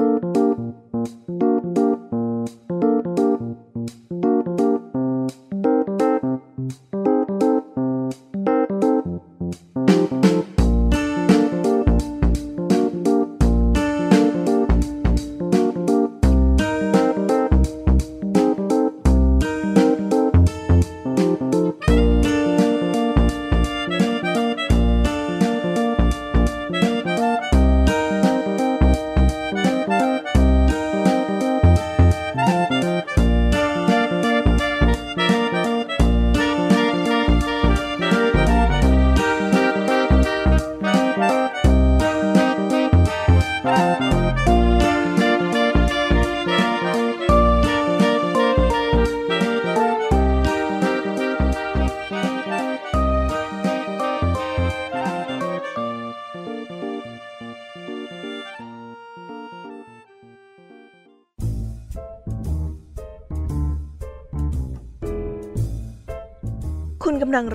ก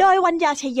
โดยวัญญาชยโย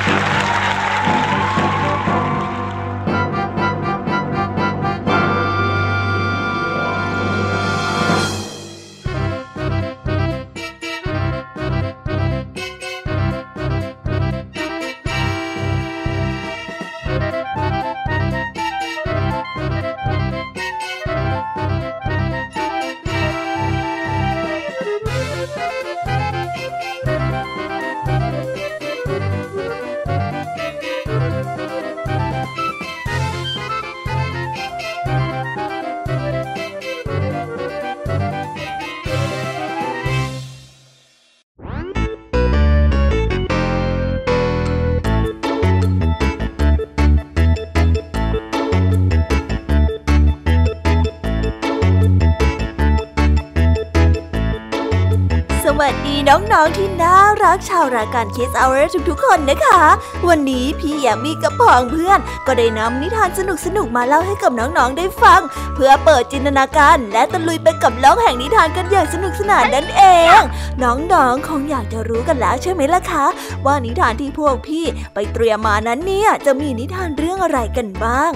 น้องๆที่น่ารักชาวรายการคิสเอาเรทุกๆ คนนะคะ วันนี้พี่ยามีกับพองเพื่อน ก็ได้นำนิทานสนุกๆมาเล่าให้กับน้องๆได้ฟัง เพื่อเปิดจินตนาการและตะลุยไปกับโลกแห่งนิทานกันอย่างสนุกสนานนั่นเอง น้องๆคงอยากจะรู้กันแล้วใช่ไหมล่ะคะ ว่านิทานที่พวกพี่ไปเตรียมมานั้นเนี่ยจะมีนิทานเรื่องอะไรกันบ้าง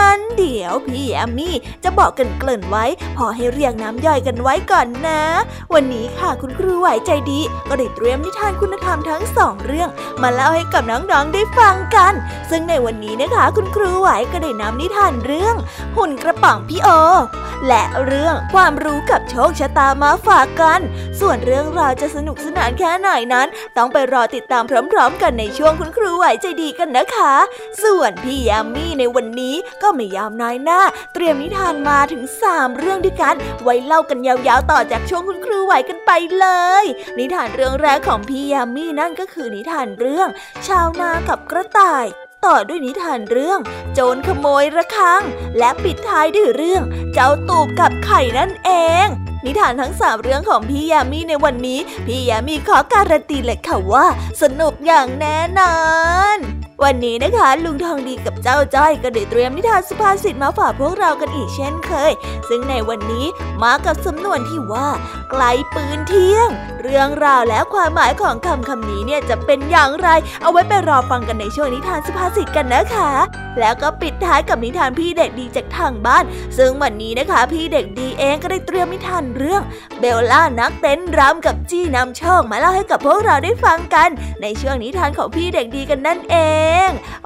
งั้นเดี๋ยวพี่ยามีจะบอกกันเกริ่นไว้ พอให้เรียงน้ำย่อยกันไว้ก่อนนะ วันนี้ค่ะคุณครูไหวใจดี ก็ได้เตรียมนิทานคุณธรรมทั้งสองเรื่อง มาเล่าให้กับน้องๆได้ฟังกัน ซึ่งในวันนี้นะคะ คุณครูไหวก็ได้นำนิทานเรื่อง หุ่นกระป๋องพี่โอ และเรื่องความรู้กับโชคชะตามาฝากกัน ส่วนเรื่องราวจะสนุกสนานแค่ไหนนั้น ต้องไปรอติดตามพร้อม ๆ กันในช่วงคุณครูไหวใจดีกันนะคะ ส่วนพี่ยามี่ในวันนี้ก็ไม่ยามน้อยหน้า เตรียมนิทานมาถึง 3 เรื่องด้วยกัน ไว้เล่ากันยาวๆต่อจากช่วงคุณครูไหวกันไปเลย นิทานเรื่องแรกของพี่ยามีนั่นก็คือนิทานเรื่อง ชาวนากับกระต่ายต่อด้วยนิทานเรื่อง โจรขโมยระฆัง และปิดท้ายด้วยเรื่อง เจ้าตูบกับไข่นั่นเอง นิทานทั้งสามเรื่องของพี่ยามีในวันนี้ พี่ยามีขอการันตีเลยค่ะว่า สนุกอย่างแน่นอน วันนี้นะคะลุงทองดีกับเจ้าจ้อยก็ได้เตรียมนิทานสุภาษิตมาฝากพวกเรากันอีกเช่นเคย ซึ่งในวันนี้มากับสำนวนที่ว่า ไกลปืนเที่ยง เรื่องราวและความหมายของคำคำนี้เนี่ยจะเป็นอย่างไร เอาไว้ไปรอฟังกันในช่วงนิทานสุภาษิตกันนะคะ แล้วก็ปิดท้ายกับนิทานพี่เด็กดีจากทางบ้าน ซึ่งวันนี้นะคะ พี่เด็กดีเองก็ได้เตรียมนิทานเรื่อง เบลล่านักเต้นรำกับจี้นำโชคมาเล่าให้กับพวกเราได้ฟังกัน ในช่วงนิทานของพี่เด็กดีกันนั่นเองง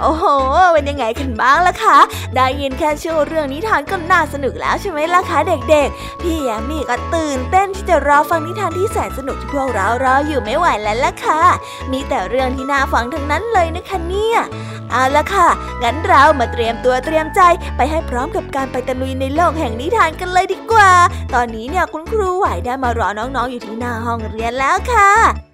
โอ้โห เป็นยังไงกันบ้างล่ะคะ ได้ยินแค่ชื่อเรื่องนิทานก็น่าสนุกแล้วใช่ไหมล่ะคะเด็กๆ พี่แยมมี่ก็ตื่นเต้นที่จะรอฟังนิทานที่แสนสนุกที่พวกเรารออยู่ไม่ไหวแล้วล่ะค่ะ มีแต่เรื่องที่น่าฟังทั้งนั้นเลยนะคะเนี่ยเอาละค่ะ งั้นเรามาเตรียมตัวเตรียมใจไปให้พร้อมกับการไปตะลุยในโลกแห่งนิทานกันเลยดีกว่า ตอนนี้เนี่ยคุณครูไหวได้มารอน้องๆอยู่ที่หน้าห้องเรียนแล้วค่ะ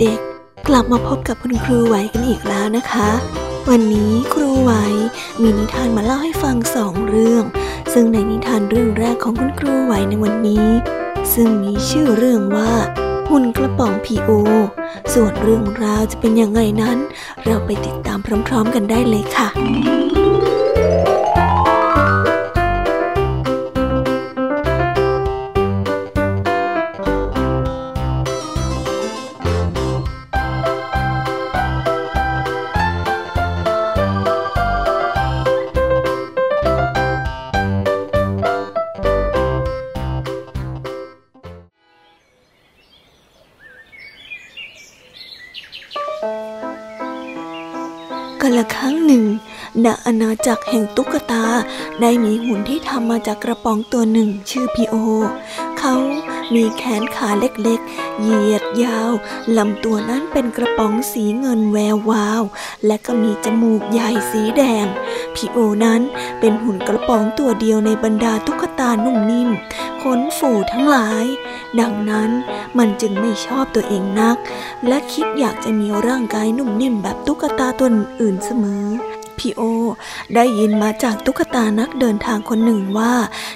เด็กๆ กลับมาพบกับคุณครูไหวกันอีกแล้วนะคะ วันนี้ครูไหวมีนิทานมาเล่าให้ฟังสองเรื่อง ซึ่งในนิทานเรื่องแรกของคุณครูไหวในวันนี้ ซึ่งมีชื่อเรื่องว่าหุ่นกระป๋องพีโอ ส่วนเรื่องราวจะเป็นยังไงนั้น เราไปติดตามพร้อม ๆ กันได้เลยค่ะ อาณาจักรแห่งตุ๊กตา ได้มีหุ่นที่ทำมาจากกระป๋องตัวหนึ่งชื่อพีโอ เขามีแขนขาเล็กๆ เหยียดยาว ลำตัวนั้นเป็นกระป๋องสีเงินแวววาว และก็มีจมูกใหญ่สีแดง พีโอนั้นเป็นหุ่นกระป๋องตัวเดียวในบรรดาตุ๊กตานุ่มนิ่มขนฝูทั้งหลาย ดังนั้นมันจึงไม่ชอบตัวเองนัก และคิดอยากจะมีร่างกายนุ่มนิ่มแบบตุ๊กตาตัวอื่นเสมอ พี่โอ ได้ยินมาจากตุ๊กตานักเดินทางคนหนึ่งว่า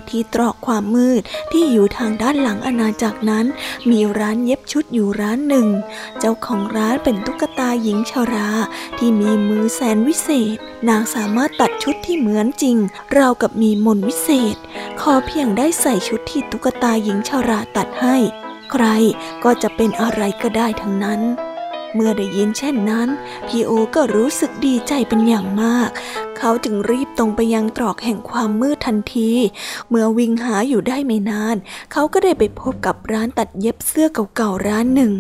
ที่ตรอกความมืดที่อยู่ทางด้านหลังอาณาจักรนั้น มีร้านเย็บชุดอยู่ร้านหนึ่ง เจ้าของร้านเป็นตุ๊กตาหญิงชารา ที่มีมือแสนวิเศษ นางสามารถตัดชุดที่เหมือนจริง ราวกับมีมนวิเศษ ขอเพียงได้ใส่ชุดที่ตุ๊กตาหญิงชาราตัดให้ ใครก็จะเป็นอะไรก็ได้ทั้งนั้น เมื่อได้ยินเช่นนั้น พี่โอก็รู้สึกดีใจเป็นอย่างมาก เขาจึงรีบตรงไปยังตรอกแห่งความมืดทันที เมื่อวิ่งหาอยู่ได้ไม่นาน เขาก็ได้ไปพบกับร้านตัดเย็บเสื้อเก่าๆร้านหนึ่ง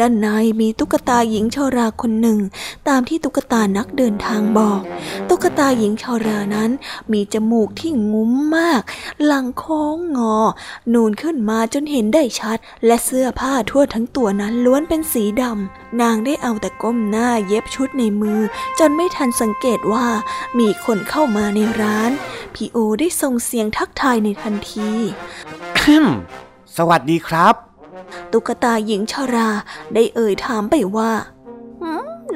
ด้านในมีตุ๊กตาหญิงชราคนหนึ่ง ตามที่ตุ๊กตานักเดินทางบอก ตุ๊กตาหญิงชรานั้น มีจมูกที่งุ้มมาก หลังโค้งงอ นูนขึ้นมาจนเห็นได้ชัด และเสื้อผ้าทั่วทั้งตัวนั้นล้วนเป็นสีดำนางได้เอาแต่ก้มหน้าเย็บชุดในมือ จนไม่ทันสังเกตว่ามีคนเข้ามาในร้าน พี่โอได้ส่งเสียงทักทายในทันทีสวัสดีครับ ตุ๊กตาหญิงชราได้เอ่ยถามไปว่า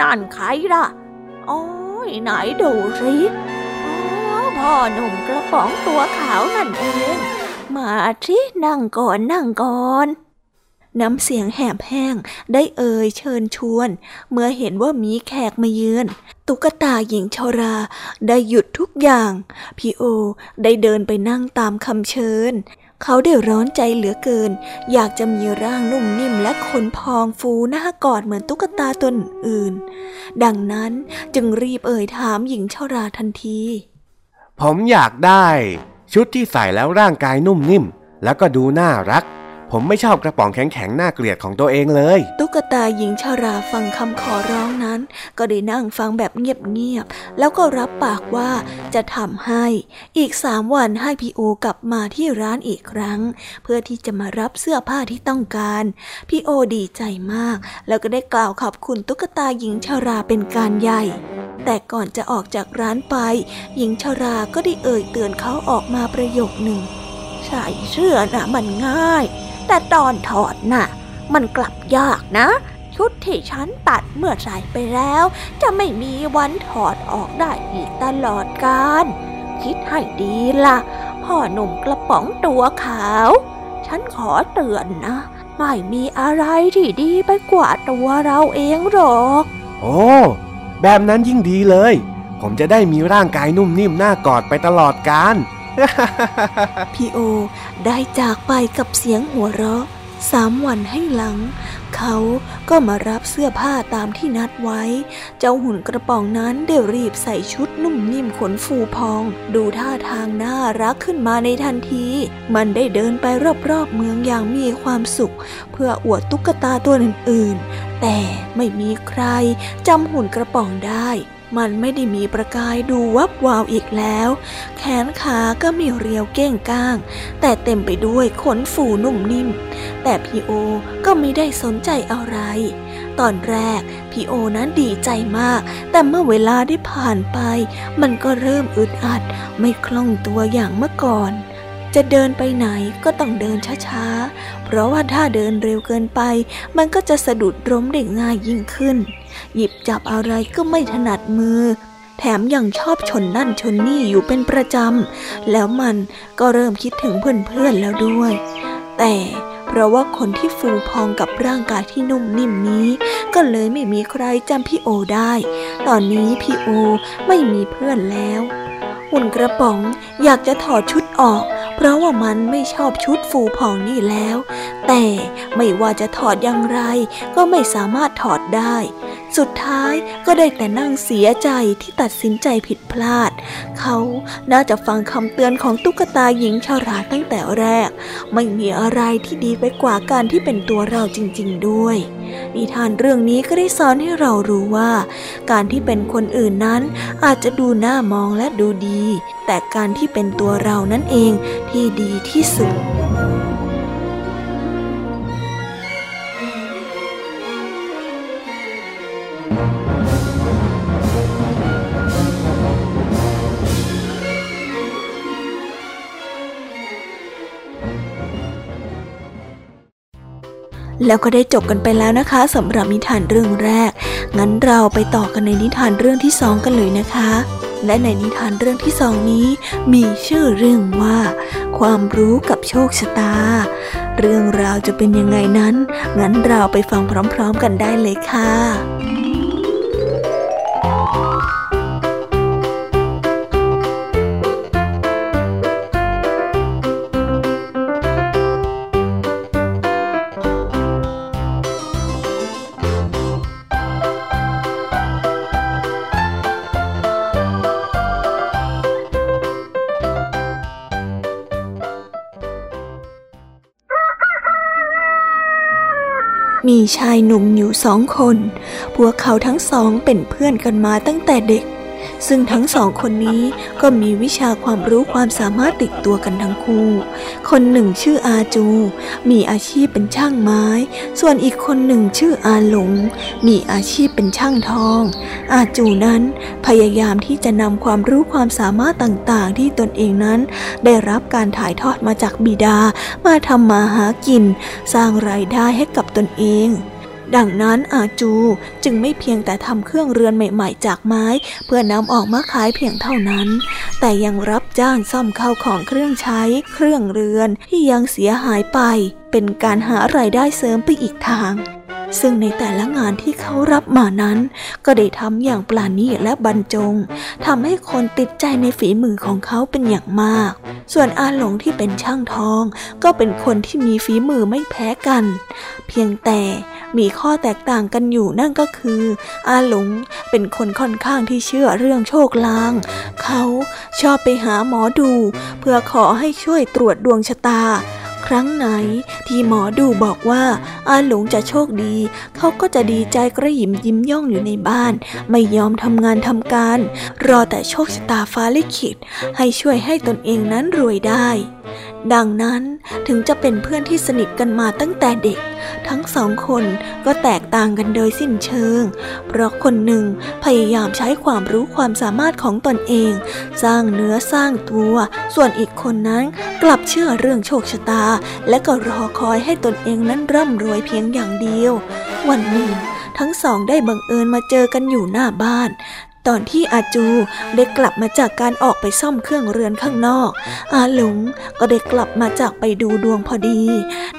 นั่นใครล่ะ โอ้ยไหนดูสิอ๋อพ่อหนุ่มกระป๋องตัวขาวนั่นเอง มาที่นั่งก่อนนั่งก่อน น้ำเสียงแหบแห้งได้เอ่ยเชิญชวน เมื่อเห็นว่ามีแขกมาเยือน ตุ๊กตาหญิงชราได้หยุดทุกอย่าง พี่โอได้เดินไปนั่งตามคำเชิญ เขาได้ร้อนใจเหลือเกิน อยากจะมีร่างนุ่มนิ่มและขนพองฟูหน้ากอดเหมือนตุ๊กตาตัวอื่น ดังนั้นจึงรีบเอ่ยถามหญิงชราทันที ผมอยากได้ ชุดที่ใส่แล้วร่างกายนุ่มนิ่ม แล้วก็ดูน่ารัก ผมไม่ชอบกระป๋องแข็งๆ น่าเกลียดของตัวเองเลย ตุ๊กตาหญิงชราฟังคำขอร้องนั้น ก็ได้นั่งฟังแบบเงียบๆ แล้วก็รับปากว่าจะทำให้ อีกสามวันให้พี่โอกลับมาที่ร้านอีกครั้ง เพื่อที่จะมารับเสื้อผ้าที่ต้องการ พี่โอดีใจมาก แล้วก็ได้กล่าวขอบคุณตุ๊กตาหญิงชราเป็นการใหญ่ แต่ก่อนจะออกจากร้านไป หญิงชราก็ได้เอ่ยเตือนเขาออกมาประโยคหนึ่งใส่เสื้อนะมันง่าย แต่ตอนถอดน่ะ มันกลับยากนะ ชุดที่ฉันตัดเมื่อใส่ไปแล้ว จะไม่มีวันถอดออกได้อีกตลอดกาลคิดให้ดีละ่ะ พ่อหนุ่มกระป๋องตัวขาว ฉันขอเตือนนะ ไม่มีอะไรที่ดีไปกว่าตัวเราเองหรอก โอ้ แบบนั้นยิ่งดีเลย ผมจะได้มีร่างกายนุ่มนิ่มน่ากอดไปตลอดกาล พี่โอได้จากไปกับเสียงหัวเราะสามวันให้หลัง เขาก็มารับเสื้อผ้าตามที่นัดไว้ เจ้าหุ่นกระป๋องนั้นได้รีบใส่ชุดนุ่มนิ่มขนฟูพอง ดูท่าทางน่ารักขึ้นมาในทันที มันได้เดินไปรอบๆเมืองอย่างมีความสุข เพื่ออวดตุ๊กตาตัวอื่นๆ แต่ไม่มีใครจำหุ่นกระป๋องได้ มันไม่ได้มีประกายดูวับวาวอีกแล้ว แขนขาก็มีเรียวเก้งก้าง แต่เต็มไปด้วยขนฟูนุ่มนิ่ม แต่พี่โอก็ไม่ได้สนใจอะไร ตอนแรกพี่โอนั้นดีใจมาก แต่เมื่อเวลาได้ผ่านไป มันก็เริ่มอึดอัด ไม่คล่องตัวอย่างเมื่อก่อน จะเดินไปไหนก็ต้องเดินช้าๆ เพราะว่าถ้าเดินเร็วเกินไป มันก็จะสะดุดล้มได้ง่ายยิ่งขึ้น หยิบจับอะไรก็ไม่ถนัดมือ แถมยังชอบชนนั่นชนนี่อยู่เป็นประจำ แล้วมันก็เริ่มคิดถึงเพื่อนๆแล้วด้วย แต่เพราะว่าคนที่ฟูพองกับร่างกายที่นุ่มนิ่มนี้ ก็เลยไม่มีใครจำพี่โอได้ ตอนนี้พี่โอไม่มีเพื่อนแล้วหุ่นกระป๋องอยากจะถอดชุดออก เพราะว่ามันไม่ชอบชุดฟูพองนี่แล้ว แต่ไม่ว่าจะถอดอย่างไรก็ไม่สามารถถอดได้ สุดท้ายก็ได้แต่นั่งเสียใจที่ตัดสินใจผิดพลาด เขาน่าจะฟังคำเตือนของตุ๊กตาหญิงชราตั้งแต่แรก ไม่มีอะไรที่ดีไปกว่าการที่เป็นตัวเราจริง ๆ ด้วย นิทานเรื่องนี้ก็ได้สอนให้เรารู้ว่า การที่เป็นคนอื่นนั้นอาจจะดูน่ามองและดูดี แต่การที่เป็นตัวเรานั่นเองที่ดีที่สุด แล้วก็ได้จบกันไปแล้วนะคะสำหรับนิทานเรื่องแรก งั้นเราไปต่อกันในนิทานเรื่องที่สองกันเลยนะคะ และในนิทานเรื่องที่สองนี้ มีชื่อเรื่องว่า ความรู้กับโชคชะตา เรื่องราวจะเป็นยังไงนั้น งั้นเราไปฟังพร้อม ๆ กันได้เลยค่ะ มีชายหนุ่มอยู่สองคน พวกเขาทั้งสองเป็นเพื่อนกันมาตั้งแต่เด็ก ซึ่งทั้งสองคนนี้ก็มีวิชาความรู้ความสามารถติดตัวกันทั้งคู่ คนหนึ่งชื่ออาจู มีอาชีพเป็นช่างไม้ ส่วนอีกคนหนึ่งชื่ออาหลง มีอาชีพเป็นช่างทอง อาจูนั้นพยายามที่จะนำความรู้ความสามารถต่างๆ ที่ตนเองนั้น ได้รับการถ่ายทอดมาจากบิดามาทำมาหากิน สร้างรายได้ให้กับตนเอง ดังนั้นอาจูจึงไม่เพียงแต่ทำเครื่องเรือนใหม่ ๆ จากไม้ เพื่อนำออกมาขายเพียงเท่านั้น แต่ยังรับจ้างซ่อมข้าวของเครื่องใช้ เครื่องเรือนที่ยังเสียหายไป เป็นการหารายได้เสริมไปอีกทาง ซึ่งในแต่ละงานที่เขารับมานั้น ก็ได้ทำอย่างปราณีและบรรจงทำให้คนติดใจในฝีมือของเขาเป็นอย่างมาก ส่วนอาหลงที่เป็นช่างทอง ก็เป็นคนที่มีฝีมือไม่แพ้กัน เพียงแต่มีข้อแตกต่างกันอยู่นั่นก็คือ อาหลงเป็นคนค่อนข้างที่เชื่อเรื่องโชคลาง เขาชอบไปหาหมอดู เพื่อขอให้ช่วยตรวจดวงชะตา ครั้งไหน ที่หมอดูบอกว่า อาหลงจะโชคดี เขาก็จะดีใจกระยิมยิ้มย่องอยู่ในบ้าน ไม่ยอมทำงานทำการ รอแต่โชคชะตาฟ้าลิขิต ให้ช่วยให้ตนเองนั้นรวยได้ ดังนั้นถึงจะเป็นเพื่อนที่สนิทกันมาตั้งแต่เด็ก ทั้งสองคนก็แตกต่างกันโดยสิ้นเชิง เพราะคนหนึ่งพยายามใช้ความรู้ความสามารถของตนเอง สร้างเนื้อสร้างตัว ส่วนอีกคนนั้นกลับเชื่อเรื่องโชคชะตาและก็รอคอยให้ตนเองนั้นร่ำรวยเพียงอย่างเดียว วันหนึ่ง ทั้งสองได้บังเอิญมาเจอกันอยู่หน้าบ้านตอนที่อาจูได้กลับมาจากการออกไปซ่อมเครื่องเรือนข้างนอก อาหลงก็ได้กลับมาจากไปดูดวงพอดี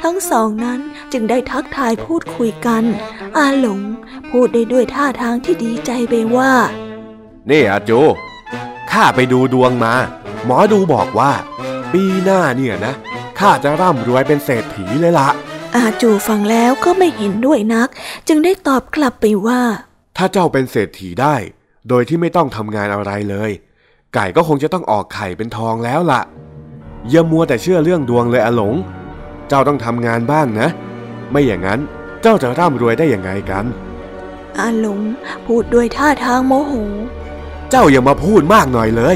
ทั้งสองนั้นจึงได้ทักทายพูดคุยกัน อาหลงพูดได้ด้วยท่าทางที่ดีใจไปว่า นี่อาจู ข้าไปดูดวงมา หมอดูบอกว่า ปีหน้าเนี่ยนะ ข้าจะร่ำรวยเป็นเศรษฐีเลยละอาจูฟังแล้วก็ไม่เห็นด้วยนัก จึงได้ตอบกลับไปว่า ถ้าเจ้าเป็นเศรษฐีได้ โดยที่ไม่ต้องทำงานอะไรเลย ไก่ก็คงจะต้องออกไข่เป็นทองแล้วละ่ะอย่ามัวแต่เชื่อเรื่องดวงเลยอาหลง เจ้าต้องทำงานบ้างนะ ไม่อย่างนั้นเจ้าจะร่ำรวยได้ยังไงกันอาหลงพูดด้วยท่าทางโมโห เจ้าอย่ามาพูดมากหน่อยเลย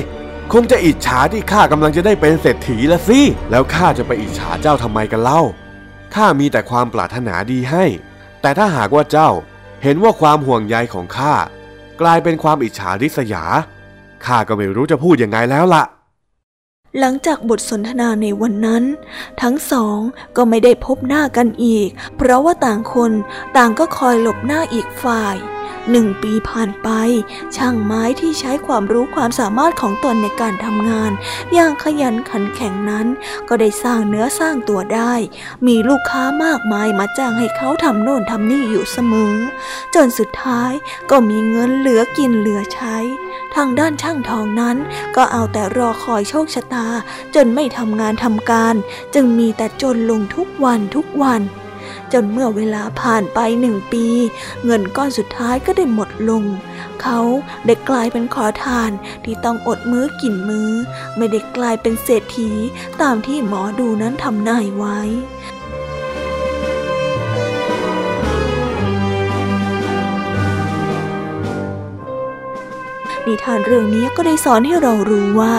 คงจะอิจฉาที่ข้ากำลังจะได้เป็นเศรษฐีละสิ แล้วข้าจะไปอิจฉาเจ้าทำไมกันเล่า ข้ามีแต่ความปรารถนาดีให้ แต่ถ้าหากว่าเจ้าเห็นว่าความห่วงใยของข้ากลายเป็นความอิจฉาริษยา ข้าก็ไม่รู้จะพูดยังไงแล้วละ่ะ หลังจากบทสนทนาในวันนั้น ทั้งสองก็ไม่ได้พบหน้ากันอีก เพราะว่าต่างคนต่างก็คอยหลบหน้าอีกฝ่าย หนึ่งปีผ่านไป ช่างไม้ที่ใช้ความรู้ความสามารถของตนในการทำงาน อย่างขยันขันแข็งนั้น ก็ได้สร้างเนื้อสร้างตัวได้ มีลูกค้ามากมายมาจ้างให้เขาทำโน่นทำนี่อยู่เสมอ จนสุดท้ายก็มีเงินเหลือกินเหลือใช้ ทางด้านช่างทองนั้น ก็เอาแต่รอคอยโชคชะตา จนไม่ทำงานทำการ จึงมีแต่จนลงทุกวันทุกวัน จนเมื่อเวลาผ่านไปหนึ่งปี เงินก้อนสุดท้ายก็ได้หมดลง เขาได้กลายเป็นขอทานที่ต้องอดมื้อกินมื้อ ไม่ได้กลายเป็นเศรษฐีตามที่หมอดูนั้นทำนายไว้ นิทานเรื่องนี้ก็ได้สอนให้เรารู้ว่า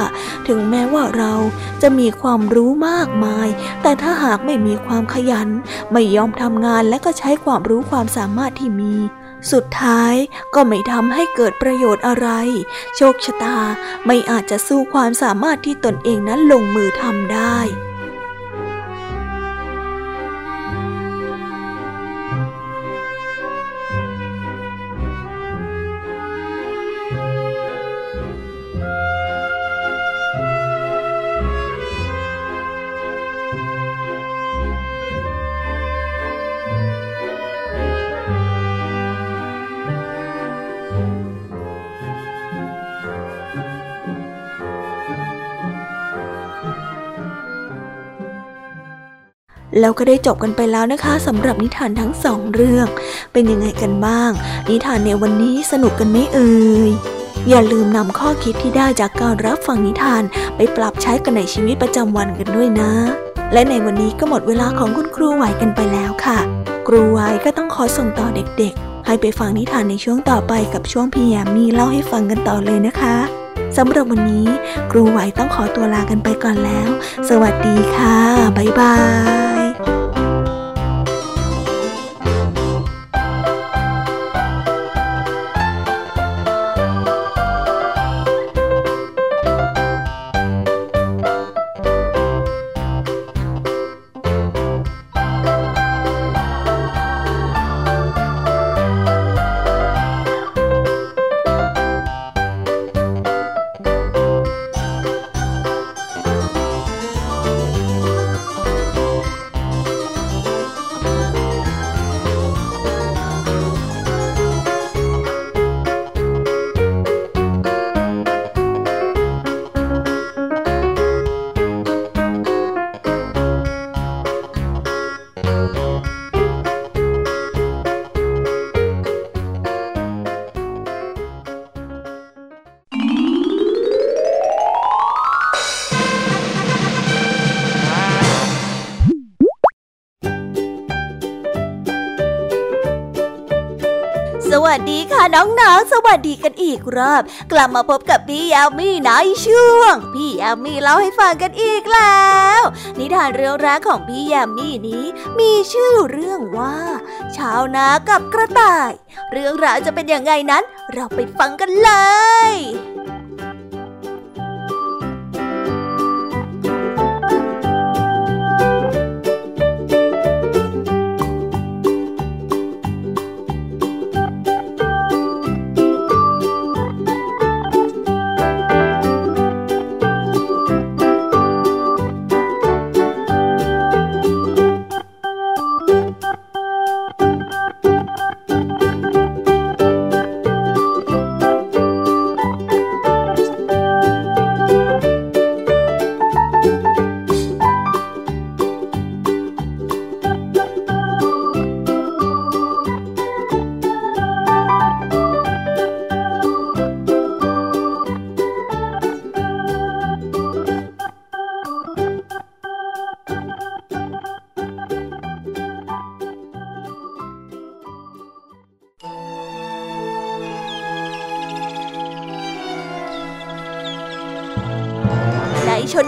ถึงแม้ว่าเราจะมีความรู้มากมาย แต่ถ้าหากไม่มีความขยัน ไม่ยอมทำงานและก็ใช้ความรู้ความสามารถที่มี สุดท้ายก็ไม่ทำให้เกิดประโยชน์อะไร โชคชะตาไม่อาจจะสู้ความสามารถที่ตนเองนั้นลงมือทำได้ แล้วก็ได้จบกันไปแล้วนะคะสำหรับนิทานทั้งสองเรื่อง เป็นยังไงกันบ้าง นิทานในวันนี้สนุกกันไหมเอ่ยอย่าลืมนำข้อคิดที่ได้จากการรับฟังนิทาน ไปปรับใช้กันในชีวิตประจำวันกันด้วยนะ และในวันนี้ก็หมดเวลาของคุณครูไหวกันไปแล้วค่ะ ครูไหวก็ต้องขอส่งต่อเด็กๆ ให้ไปฟังนิทานในช่วงต่อไปกับช่วงพี่ยามีเล่าให้ฟังกันต่อเลยนะคะสำหรับวันนี้ ครูไหวต้องขอตัวลากันไปก่อนแล้ว สวัสดีค่ะ บ๊ายบาย น้องๆ สวัสดีกันอีกรอบ กลับมาพบกับพี่ยามีในช่วง พี่ยามีเล่าให้ฟังกันอีกแล้ว นิทานเรื่องแรกของพี่ยามีนี้ มีชื่อเรื่องว่าชาวนากับกระต่าย เรื่องราวจะเป็นยังไงนั้น เราไปฟังกันเลย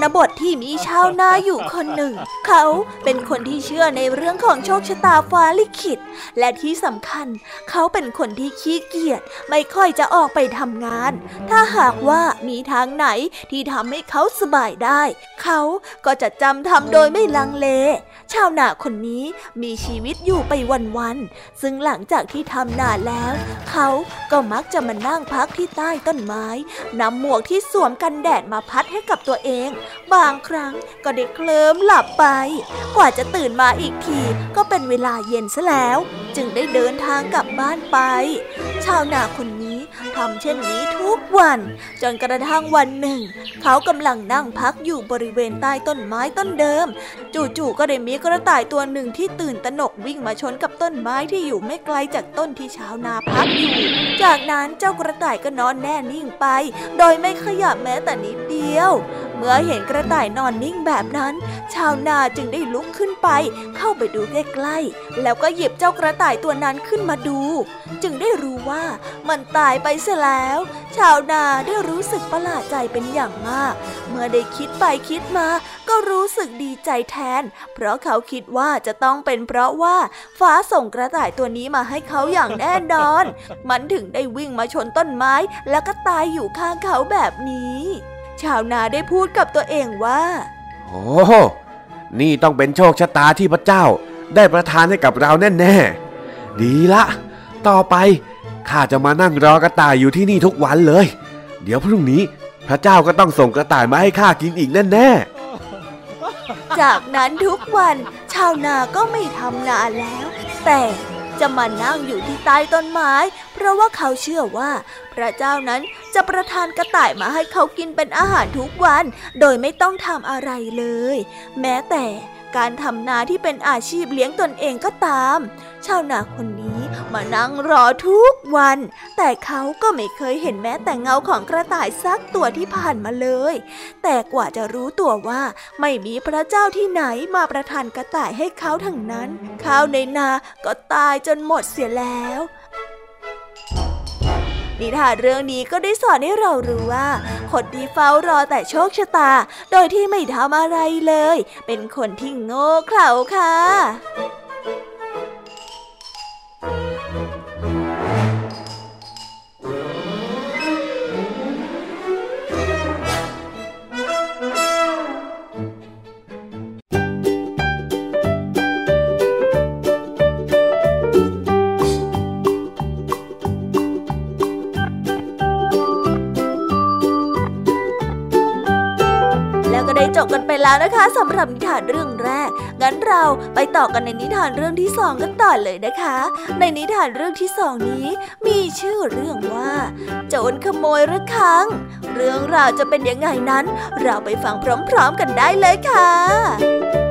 นบทที่มีชาวนาอยู่คนหนึ่ง เขาเป็นคนที่เชื่อในเรื่องของโชคชะตาฟ้าลิขิต และที่สำคัญ เขาเป็นคนที่ขี้เกียจไม่ค่อยจะออกไปทำงาน ถ้าหากว่ามีทางไหนที่ทำให้เขาสบายได้ เขาก็จะจำทำโดยไม่ลังเล ชาวนาคนนี้มีชีวิตอยู่ไปวันๆ ซึ่งหลังจากที่ทำนาแล้ว เขาก็มักจะมานั่งพักที่ใต้ต้นไม้ นำหมวกที่สวมกันแดดมาพัดให้กับตัวเอง บางครั้งก็ได้เคลิ้มหลับไป กว่าจะตื่นมาอีกทีก็เป็นเวลาเย็นซะแล้ว จึงได้เดินทางกลับบ้านไป ชาวนาคนนี้ ทำเช่นนี้ทุกวัน จนกระทั่งวันหนึ่ง เขากำลังนั่งพักอยู่บริเวณใต้ต้นไม้ต้นเดิม จู่ๆก็ได้มีกระต่ายตัวหนึ่งที่ตื่นตระหนกวิ่งมาชนกับต้นไม้ที่อยู่ไม่ไกลจากต้นที่ชาวนาพักอยู่ จากนั้นเจ้ากระต่ายก็นอนแน่นิ่งไป โดยไม่ขยับแม้แต่นิดเดียวเมื่อเห็นกระต่ายนอนนิ่งแบบนั้น ชาวนาจึงได้ลุกขึ้นไป เข้าไปดูใกล้ๆ แล้วก็หยิบเจ้ากระต่ายตัวนั้นขึ้นมาดู จึงได้รู้ว่ามันตายไปเสียแล้ว ชาวนาได้รู้สึกประหลาดใจเป็นอย่างมาก เมื่อได้คิดไปคิดมาก็รู้สึกดีใจแทน เพราะเขาคิดว่าจะต้องเป็นเพราะว่าฟ้าส่งกระต่ายตัวนี้มาให้เขาอย่างแน่นอน มันถึงได้วิ่งมาชนต้นไม้แล้วก็ตายอยู่ข้างเขาแบบนี้ ชาวนาได้พูดกับตัวเองว่า โอ้นี่ต้องเป็นโชคชะตาที่พระเจ้าได้ประทานให้กับเราแน่ๆ ดีละ ต่อไปข้าจะมานั่งรอกระต่ายอยู่ที่นี่ทุกวันเลย เดี๋ยวพรุ่งนี้พระเจ้าก็ต้องส่งกระต่ายมาให้ข้ากินอีกแน่ๆ จากนั้นทุกวันชาวนาก็ไม่ทำนาแล้ว แต่ จะมานั่งอยู่ที่ใต้ต้นไม้ เพราะว่าเขาเชื่อว่า พระเจ้านั้นจะประทานกระต่ายมาให้เขากินเป็นอาหารทุกวัน โดยไม่ต้องทำอะไรเลย แม้แต่ การทำนาที่เป็นอาชีพเลี้ยงตนเองก็ตาม ชาวนาคนนี้มานั่งรอทุกวัน แต่เขาก็ไม่เคยเห็นแม้แต่เงาของกระต่ายสักตัวที่ผ่านมาเลย แต่กว่าจะรู้ตัวว่าไม่มีพระเจ้าที่ไหนมาประทานกระต่ายให้เขาทั้งนั้น ข้าวในนาก็ตายจนหมดเสียแล้ว นิทานเรื่องนี้ก็ได้สอนให้เรารู้ว่า คนที่เฝ้ารอแต่โชคชะตา โดยที่ไม่ทำอะไรเลย เป็นคนที่โง่เขลาค่ะ จบกันไปแล้วนะคะสำหรับนิทานเรื่องแรก งั้นเราไปต่อกันในนิทานเรื่องที่สองกันต่อเลยนะคะ ในนิทานเรื่องที่สองนี้ มีชื่อเรื่องว่า โจรขโมยระฆัง เรื่องราวจะเป็นยังไงนั้น เราไปฟังพร้อมๆกันได้เลยค่ะ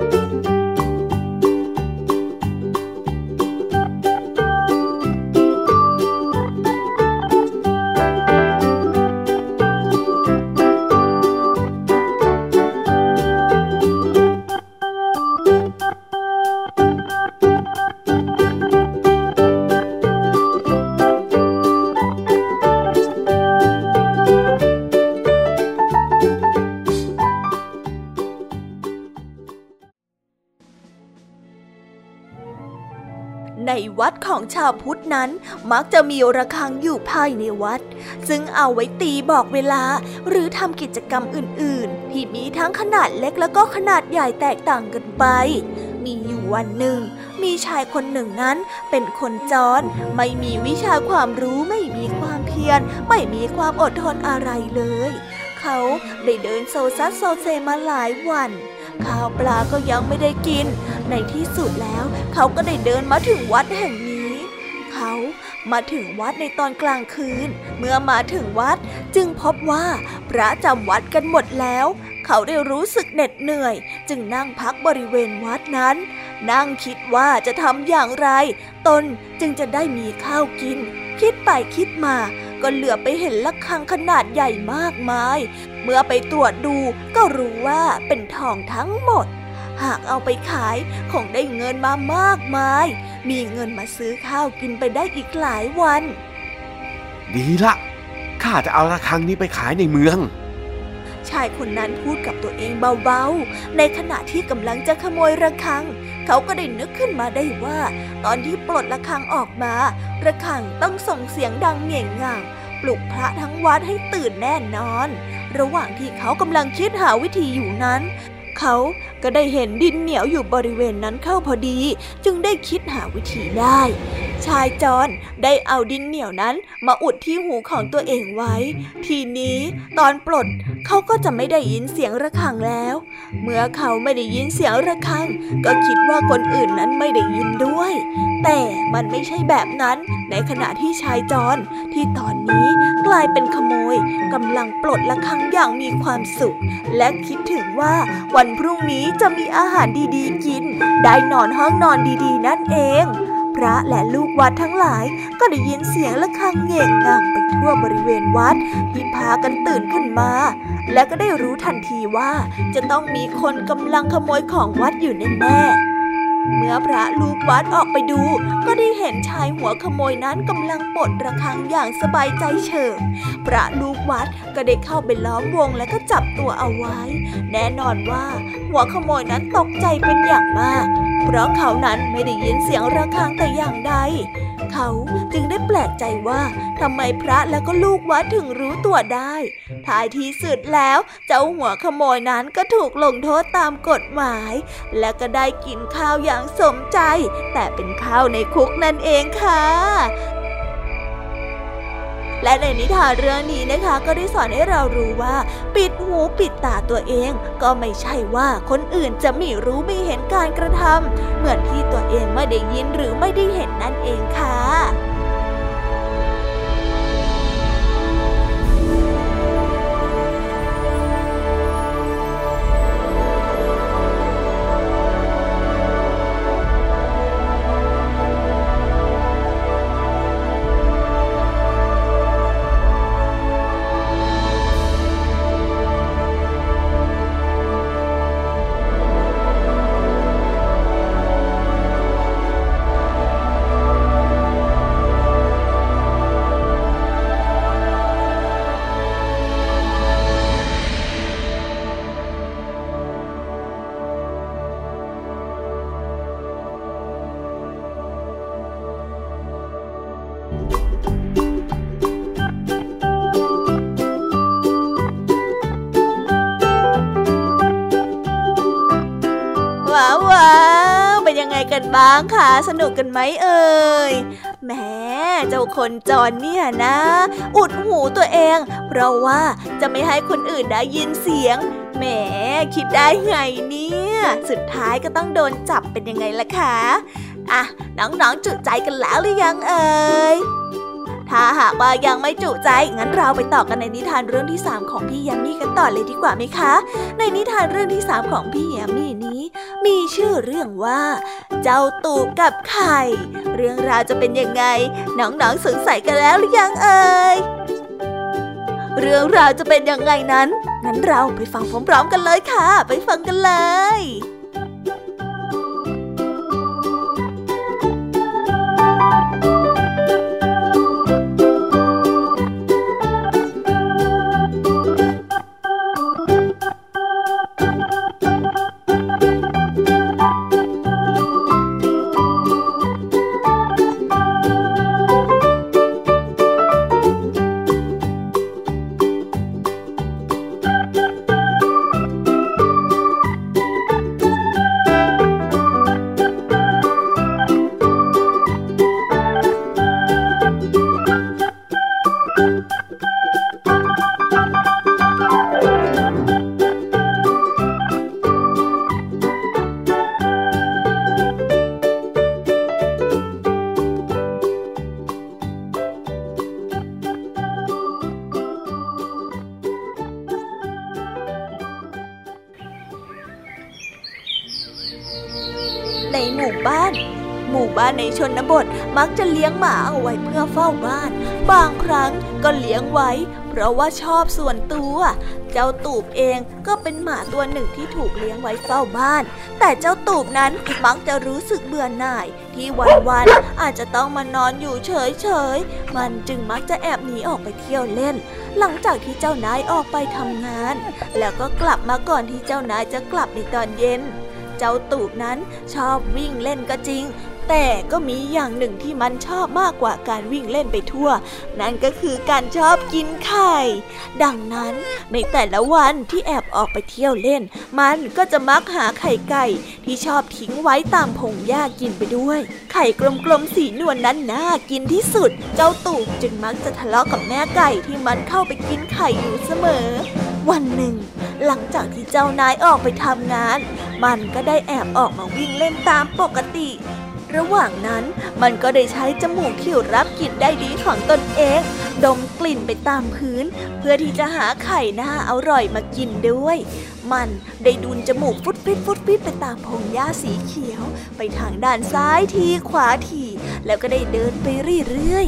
ของชาวพุทธนั้นมักจะมีระฆังอยู่ภายในวัด ซึ่งเอาไว้ตีบอกเวลาหรือทำกิจกรรมอื่นๆ ที่มีทั้งขนาดเล็กแล้วก็ขนาดใหญ่แตกต่างกันไป มีอยู่วันหนึ่ง มีชายคนหนึ่งนั้นเป็นคนจร ไม่มีวิชาความรู้ไม่มีความเพียร ไม่มีความอดทนอะไรเลย เขาได้เดินโซซัสโซเซมาหลายวันข้าวปลาก็ยังไม่ได้กิน ในที่สุดแล้วเขาก็ได้เดินมาถึงวัดแห่งนี้ เขามาถึงวัดในตอนกลางคืน เมื่อมาถึงวัดจึงพบว่าพระจำวัดกันหมดแล้ว เขาได้รู้สึกเหน็ดเหนื่อย จึงนั่งพักบริเวณวัดนั้น นั่งคิดว่าจะทำอย่างไร ตนจึงจะได้มีข้าวกิน คิดไปคิดมาก็เหลือไปเห็นละคังขนาดใหญ่มากมาย เมื่อไปตรวจดูก็รู้ว่าเป็นทองทั้งหมด หากเอาไปขายคงได้เงินมามากมาย มีเงินมาซื้อข้าวกินไปได้อีกหลายวัน ดีละข้าจะเอาระฆังนี้ไปขายในเมือง ชายคนนั้นพูดกับตัวเองเบาๆ ในขณะที่กำลังจะขโมยระฆัง เขาก็ได้นึกขึ้นมาได้ว่า ตอนที่ปลดระฆังออกมาระฆังต้องส่งเสียงดังเหง่งง่างปลุกพระทั้งวัดให้ตื่นแน่นอน ระหว่างที่เขากำลังคิดหาวิธีอยู่นั้น เขาก็ได้เห็นดินเหนียวอยู่บริเวณนั้นเข้าพอดี จึงได้คิดหาวิธีได้ ชายจอนได้เอาดินเหนียวนั้นมาอุดที่หูของตัวเองไว้ ทีนี้ตอนปลดเขาก็จะไม่ได้ยินเสียงระฆังแล้ว เมื่อเขาไม่ได้ยินเสียงระฆัง ก็คิดว่าคนอื่นนั้นไม่ได้ยินด้วย แต่มันไม่ใช่แบบนั้น ในขณะที่ชายจอนที่ตอนนี้กลายเป็นขโมยกำลังปลดระฆังอย่างมีความสุข และคิดถึงว่าวันพรุ่งนี้จะมีอาหารดีๆกิน ได้นอนห้องนอนดีๆ นั่นเอง พระและลูกวัดทั้งหลายก็ได้ยินเสียงะระฆังเง่งงังไปทั่วบริเวณวัดที่พากันตื่นขึ้นมา และก็ได้รู้ทันทีว่าจะต้องมีคนกำลังขโมยของวัดอยู่แน่ เมื่อพระลูกวัดออกไปดู ก็ได้เห็นชายหัวขโมยนั้นกำลังปลดระฆังอย่างสบายใจเฉิบพระลูกวัดก็ได้เข้าไปล้อมวงและก็จับตัวเอาไว้ แน่นอนว่าหัวขโมยนั้นตกใจเป็นอย่างมาก เพราะเขานั้นไม่ได้ยินเสียงระฆังแต่อย่างใดเขาจึงได้แปลกใจว่าทำไมพระและก็ลูกวัดถึงรู้ตัวได้ ท้ายที่สุดแล้วเจ้าหัวขโมยนั้นก็ถูกลงโทษตามกฎหมาย และก็ได้กินข้าวอย่างสมใจ แต่เป็นข้าวในคุกนั่นเองค่ะ และในนิทานเรื่องนี้นะคะ ก็ได้สอนให้เรารู้ว่า ปิดหูปิดตาตัวเอง ก็ไม่ใช่ว่าคนอื่นจะไม่รู้ไม่เห็นการกระทำเหมือนที่ตัวเองไม่ได้ยินหรือไม่ได้เห็นนั่นเองค่ะางคะสนุกกันไหมเอ่ยแหมเจ้าคนจรเนี่ยนะ อุดหูตัวเอง เพราะว่าจะไม่ให้คนอื่นได้ยินเสียงแหมคิดได้ไงเนี่ย สุดท้ายก็ต้องโดนจับเป็นยังไงล่ะคะอะน้องๆจุใจกันแล้วหรือยังเอ่ยถ้าหากว่ายังไม่จุใจ งั้นเราไปต่อกันในนิทานเรื่องที่ 3 ของพี่ยามีกันต่อเลยดีกว่าไหมคะ ในนิทานเรื่องที่ 3 ของพี่ยามี มีชื่อเรื่องว่า เจ้าตูบกับไข่ เรื่องราวจะเป็นยังไง น้องๆสงสัยกันแล้วหรือยังเอ่ยเรื่องราวจะเป็นยังไงนั้น งั้นเราไปฟังพร้อมๆกันเลยค่ะ ไปฟังกันเลย ลี้ยงหมาเอาไว้เพื่อเฝ้าบ้าน บางครั้งก็เลี้ยงไว้ เพราะว่าชอบส่วนตัว เจ้าตูบเองก็เป็นหมาตัวหนึ่งที่ถูกเลี้ยงไว้เฝ้าบ้าน แต่เจ้าตูบนั้นมักจะรู้สึกเบื่อหน่าย ที่วันๆอาจจะต้องมานอนอยู่เฉยๆ มันจึงมักจะแอบหนีออกไปเที่ยวเล่น หลังจากที่เจ้านายออกไปทำงาน แล้วก็กลับมาก่อนที่เจ้านายจะกลับในตอนเย็นเจ้าตูบนั้นชอบวิ่งเล่นก็จริง แต่ก็มีอย่างหนึ่งที่มันชอบมากกว่าการวิ่งเล่นไปทั่ว นั่นก็คือการชอบกินไข่ ดังนั้นในแต่ละวันที่แอบออกไปเที่ยวเล่น มันก็จะมักหาไข่ไก่ที่ชอบทิ้งไว้ตามพงหญ้ากินไปด้วย ไข่กลมๆสีนวลนนั้นน่ากินที่สุด เจ้าตูบจึงมักจะทะเลาะกับแม่ไก่ที่มันเข้าไปกินไข่อยู่เสมอ วันหนึ่ง หลังจากที่เจ้านายออกไปทำงาน มันก็ได้แอบออกมาวิ่งเล่นตามปกติ ระหว่างนั้นมันก็ได้ใช้จมูกที่รับกลิ่นได้ดีของตนเอง ดมกลิ่นไปตามพื้น เพื่อที่จะหาไข่หน้าอร่อยมากินด้วย มันได้ดูนจมูกฟุดฟิดฟุดฟิดไปตามพงหญ้าสีเขียว ไปทางด้านซ้ายทีขวาที แล้วก็ได้เดินไปเรื่อย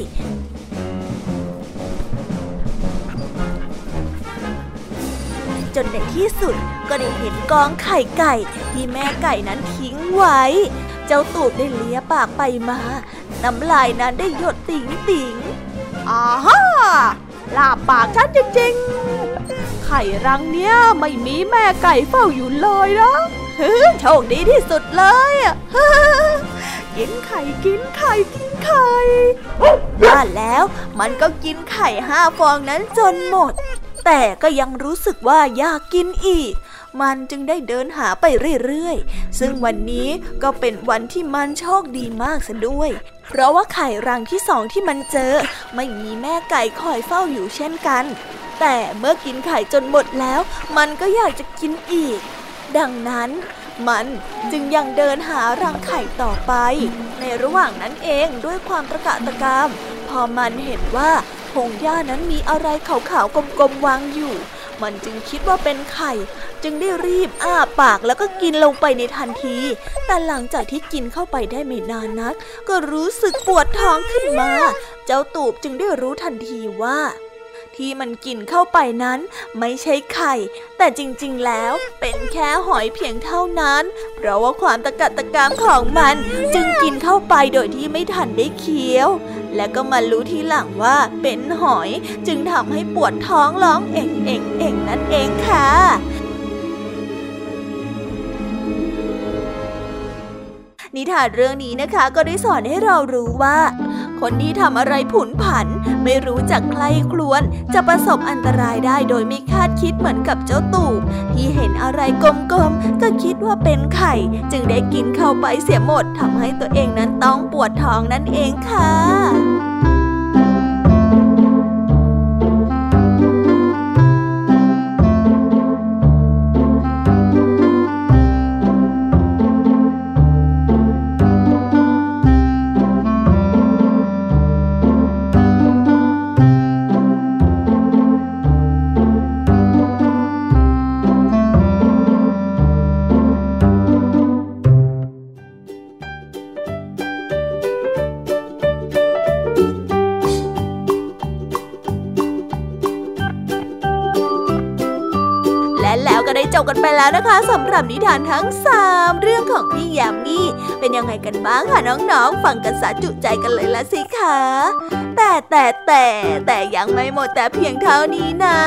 จนในที่สุดก็ได้เห็นกองไข่ไก่ที่แม่ไก่นั้นทิ้งไว้ เจ้าตูบได้เลียปากไปมา น้ำลายนั้นได้หยดติ๋งติ๋งอาฮ่าลาปากฉันจริงๆ ไข่รังเนี้ยไม่มีแม่ไก่เฝ้าอยู่เลยนะโชคดีที่สุดเลยกินไข่กินไข่กินไข่ว่าแล้วมันก็กินไข่ห้าฟองนั้นจนหมด แต่ก็ยังรู้สึกว่าอยากกินอีก มันจึงได้เดินหาไปเรื่อยๆ ซึ่งวันนี้ก็เป็นวันที่มันโชคดีมากซะด้วย เพราะว่าไข่รังที่สองที่มันเจอ ไม่มีแม่ไก่คอยเฝ้าอยู่เช่นกัน แต่เมื่อกินไข่จนหมดแล้ว มันก็อยากจะกินอีก ดังนั้นมันจึงยังเดินหารังไข่ต่อไป ในระหว่างนั้นเองด้วยความตะกะตะกาม พอมันเห็นว่าพงหญ้านั้นมีอะไรขาวๆกลมๆวางอยู่ มันจึงคิดว่าเป็นไข่ จึงได้รีบอ้าปากแล้วก็กินลงไปในทันที แต่หลังจากที่กินเข้าไปได้ไม่นานนัก ก็รู้สึกปวดท้องขึ้นมา เจ้าตูบจึงได้รู้ทันทีว่า ที่มันกินเข้าไปนั้นไม่ใช่ไข่ แต่จริงๆแล้วเป็นแค่หอยเพียงเท่านั้น เพราะว่าความตะกัดตะกามของมันจึงกินเข้าไปโดยที่ไม่ทันได้เคี้ยว และก็มารู้ทีหลังว่าเป็นหอยจึงทำให้ปวดท้องร้องเอ็งเอ็งเอ่งนั่นเองค่ะ นิทานเรื่องนี้นะคะก็ได้สอนให้เรารู้ว่า คนที่ทำอะไรผุนผัน ไม่รู้จักใครครวน จะประสบอันตรายได้โดยไม่คาดคิดเหมือนกับเจ้าตู่ที่เห็นอะไรกลมๆ ก็คิดว่าเป็นไข่ จึงได้กินเข้าไปเสียหมดทำให้ตัวเองนั้นต้องปวดท้องนั่นเองค่ะ แล้วก็ได้จบกันไปแล้วนะคะสำหรับนิทานทั้ง 3 เรื่องของพี่ยามีเป็นยังไงกันบ้างคะน้องๆ ฟังกันสะจุใจกันเลยละสิคะแต่แต่แต่แต่ยังไม่หมดแต่เพียงเท่านี้นะ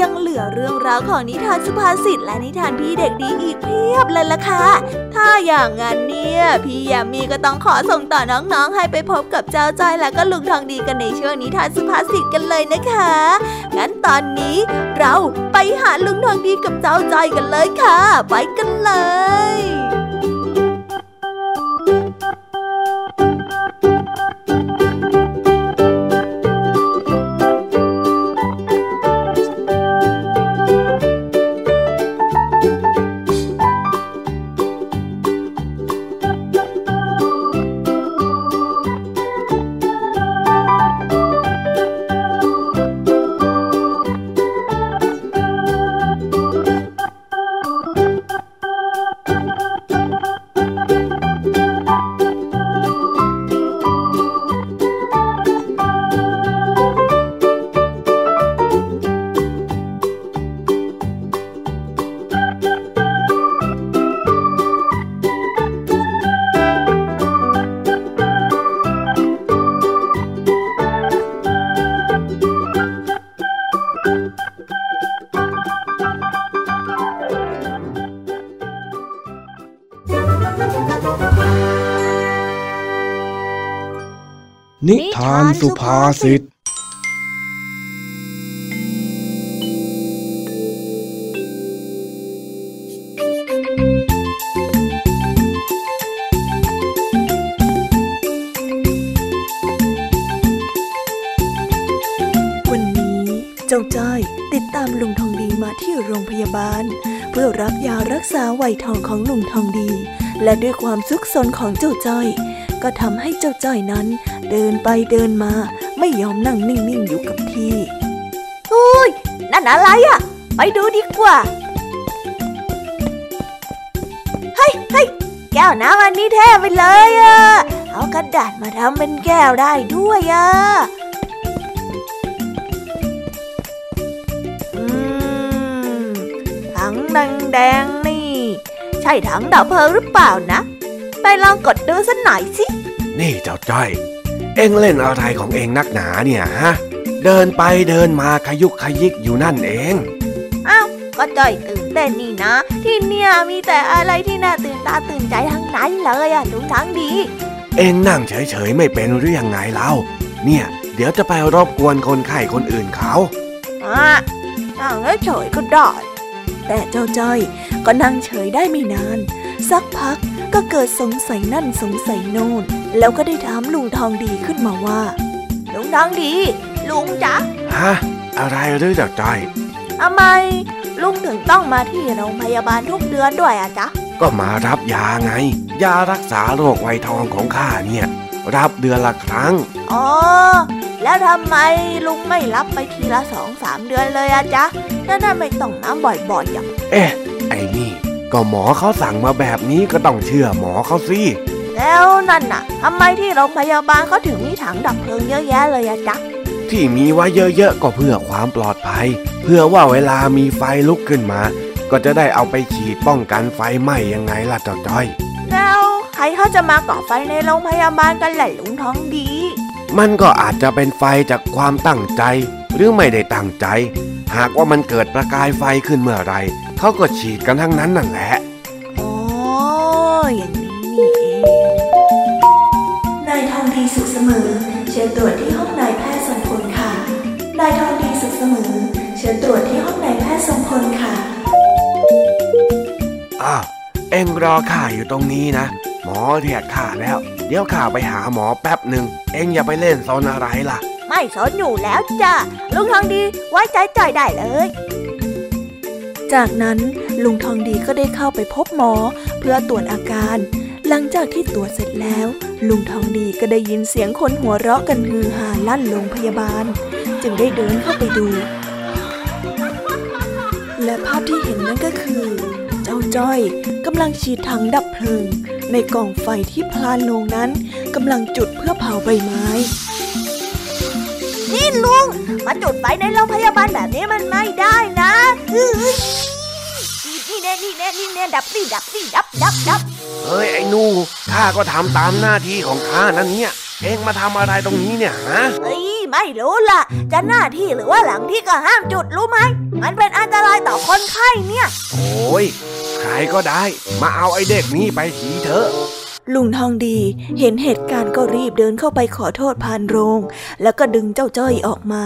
ยังเหลือเรื่องราวของนิทานสุภาษิตและนิทานพี่เด็กดีอีกเพียบเลยละค่ะ ถ้าอย่างงั้นเนี่ย พี่ยามีก็ต้องขอส่งต่อน้องๆ ให้ไปพบกับเจ้าจ้อยและก็ลุงทองดีกันในช่วงนิทานสุภาษิตกันเลยนะคะ งั้นตอนนี้เราไปหาลุงทองดีกับเจ้าจ้อยกันเลยค่ะ ไปกันเลย สุภาษิตวันนี้เจ้าจ้อยติดตามลุงทองดีมาที่โรงพยาบาล เพื่อรับยารักษาไวทองของลุงทองดี และด้วยความซุกซนของเจ้าจ้อย ก็ทำให้เจ้าจ้อยนั้น เดินไปเดินมา ไม่ยอมนั่งนิ่งๆอยู่กับที่อุ้ยนั่นอะไรอะ่ะ ไปดูดีกว่าเฮ้ยเฮ้ยแก้วน้ำอันนี้แท้ไปเลยอะ่ะเอากระดาษมาทำเป็นแก้วได้ด้วยอะ่ะถังแดงๆนี่ ใช่ถังดับเพลิงหรือเปล่านะ ไปลองกดดูสักหน่อยสิ นี่เจ้าจ้อย เอ็งเล่นอะไรของเอ็งนักหนาเนี่ยฮะ เดินไปเดินมาขยุกขยิกอยู่นั่นเองอ้าวก็จ้อยตื่นเต้นนี่นะ ที่เนี่ยมีแต่อะไรที่น่าตื่นตาตื่นใจทั้งนั้นเลยอะทุกทั้งดี เอ็งนั่งเฉยๆไม่เป็นหรือยังไงเล่าเนี่ย เดี๋ยวจะไปรบกวนคนไข้คนอื่นเขาอะนั่งเฉยก็ได้แต่เจ้าจ้อยก็นั่งเฉยได้ไม่นาน สักพัก ก็เกิดสงสัยนั่นสงสัยโน่น แล้วก็ได้ถามลุงทองดีขึ้นมาว่า ลุงทองดี ลุงจ๊ะฮะอะไรหรือจ้าจ้อยทำไมลุงถึงต้องมาที่โรงพยาบาลทุกเดือนด้วยอะจ๊ะก็มารับยาไง ยารักษาโรคไวทองของข้าเนี่ย รับเดือนละครั้งอ๋อแล้วทำไมลุงไม่รับไปทีละสองสามเดือนเลยอะจ๊ะนั่นไม่ต้องน้ำบ่อยๆอย่างเอ๊ะไอ้นี่ ก็หมอเขาสั่งมาแบบนี้ก็ต้องเชื่อหมอเขาสิแล้วนั่นน่ะทำไมที่โรงพยาบาลเขาถึงมีถังดับเพลิงเยอะแยะเลยอะจ๊ะที่มีไว้เยอะๆก็เพื่อความปลอดภัย เพื่อว่าเวลามีไฟลุกขึ้นมา ก็จะได้เอาไปฉีดป้องกันไฟไหม้ยังไงล่ะจ้าจ้อย แล้วใครเขาจะมาก่อไฟในโรงพยาบาลกันแหละลุงท้องดี มันก็อาจจะเป็นไฟจากความตั้งใจ หรือไม่ได้ตั้งใจ หากว่ามันเกิดประกายไฟขึ้นเมื่อไร เขาก็ฉีดกันทั้งนั้นนั่นแหละอ๋ออย่างนี้นี่เองมอ เชิญตรวจที่ห้องนายแพทย์สมพลค่ะนายทองดีสุขเสมอ เชิญตรวจที่ห้องนายแพทย์สมพลค่ะอ้าวเอ็งรอข้าอยู่ตรงนี้นะหมอเรียกข้าแล้ว เดี๋ยวข้าไปหาหมอแป๊บหนึ่งเอ็งอย่าไปเล่นซนอะไรล่ะ ไม่สนอยู่แล้วจ้ะลุงทองดีไว้ใจจ่อยได้เลย จากนั้นลุงทองดีก็ได้เข้าไปพบหมอเพื่อตรวจอาการ หลังจากที่ตรวจเสร็จแล้ว ลุงทองดีก็ได้ยินเสียงคนหัวเราะกันฮือฮาลั่นโรงพยาบาล จึงได้เดินเข้าไปดู และภาพที่เห็นนั่นก็คือ เจ้าจ้อยกำลังฉีดถังดับเพลิง ในกล่องไฟที่พลานโลงนั้นกำลังจุดเพื่อเผาใบไม้นี่ลุงมาจุดไฟในโรงพยาบาลแบบนี้มันไม่ได้นะเฮ้ยนี่ แน่นี่แน่นี่แน่ดับสิดับสิดับดับดับเฮ้ยไอ้หนูข้าก็ทำตามหน้าที่ของข้านั่นเนี่ย เอ็งมาทำอะไรตรงนี้เนี่ยฮะเฮ้ยไม่รู้ล่ะ จะหน้าที่หรือว่าหลังที่ก็ห้ามจุดรู้ไหมมันเป็นอันตรายต่อคนไข้เนี่ย โอ้ยใครก็ได้ มาเอาไอ้เด็กนี่ไปทีเถอะลุงทองดีเห็นเหตุการณ์ก็รีบเดินเข้าไปขอโทษพานโรง แล้วก็ดึงเจ้าจ้อยออกมา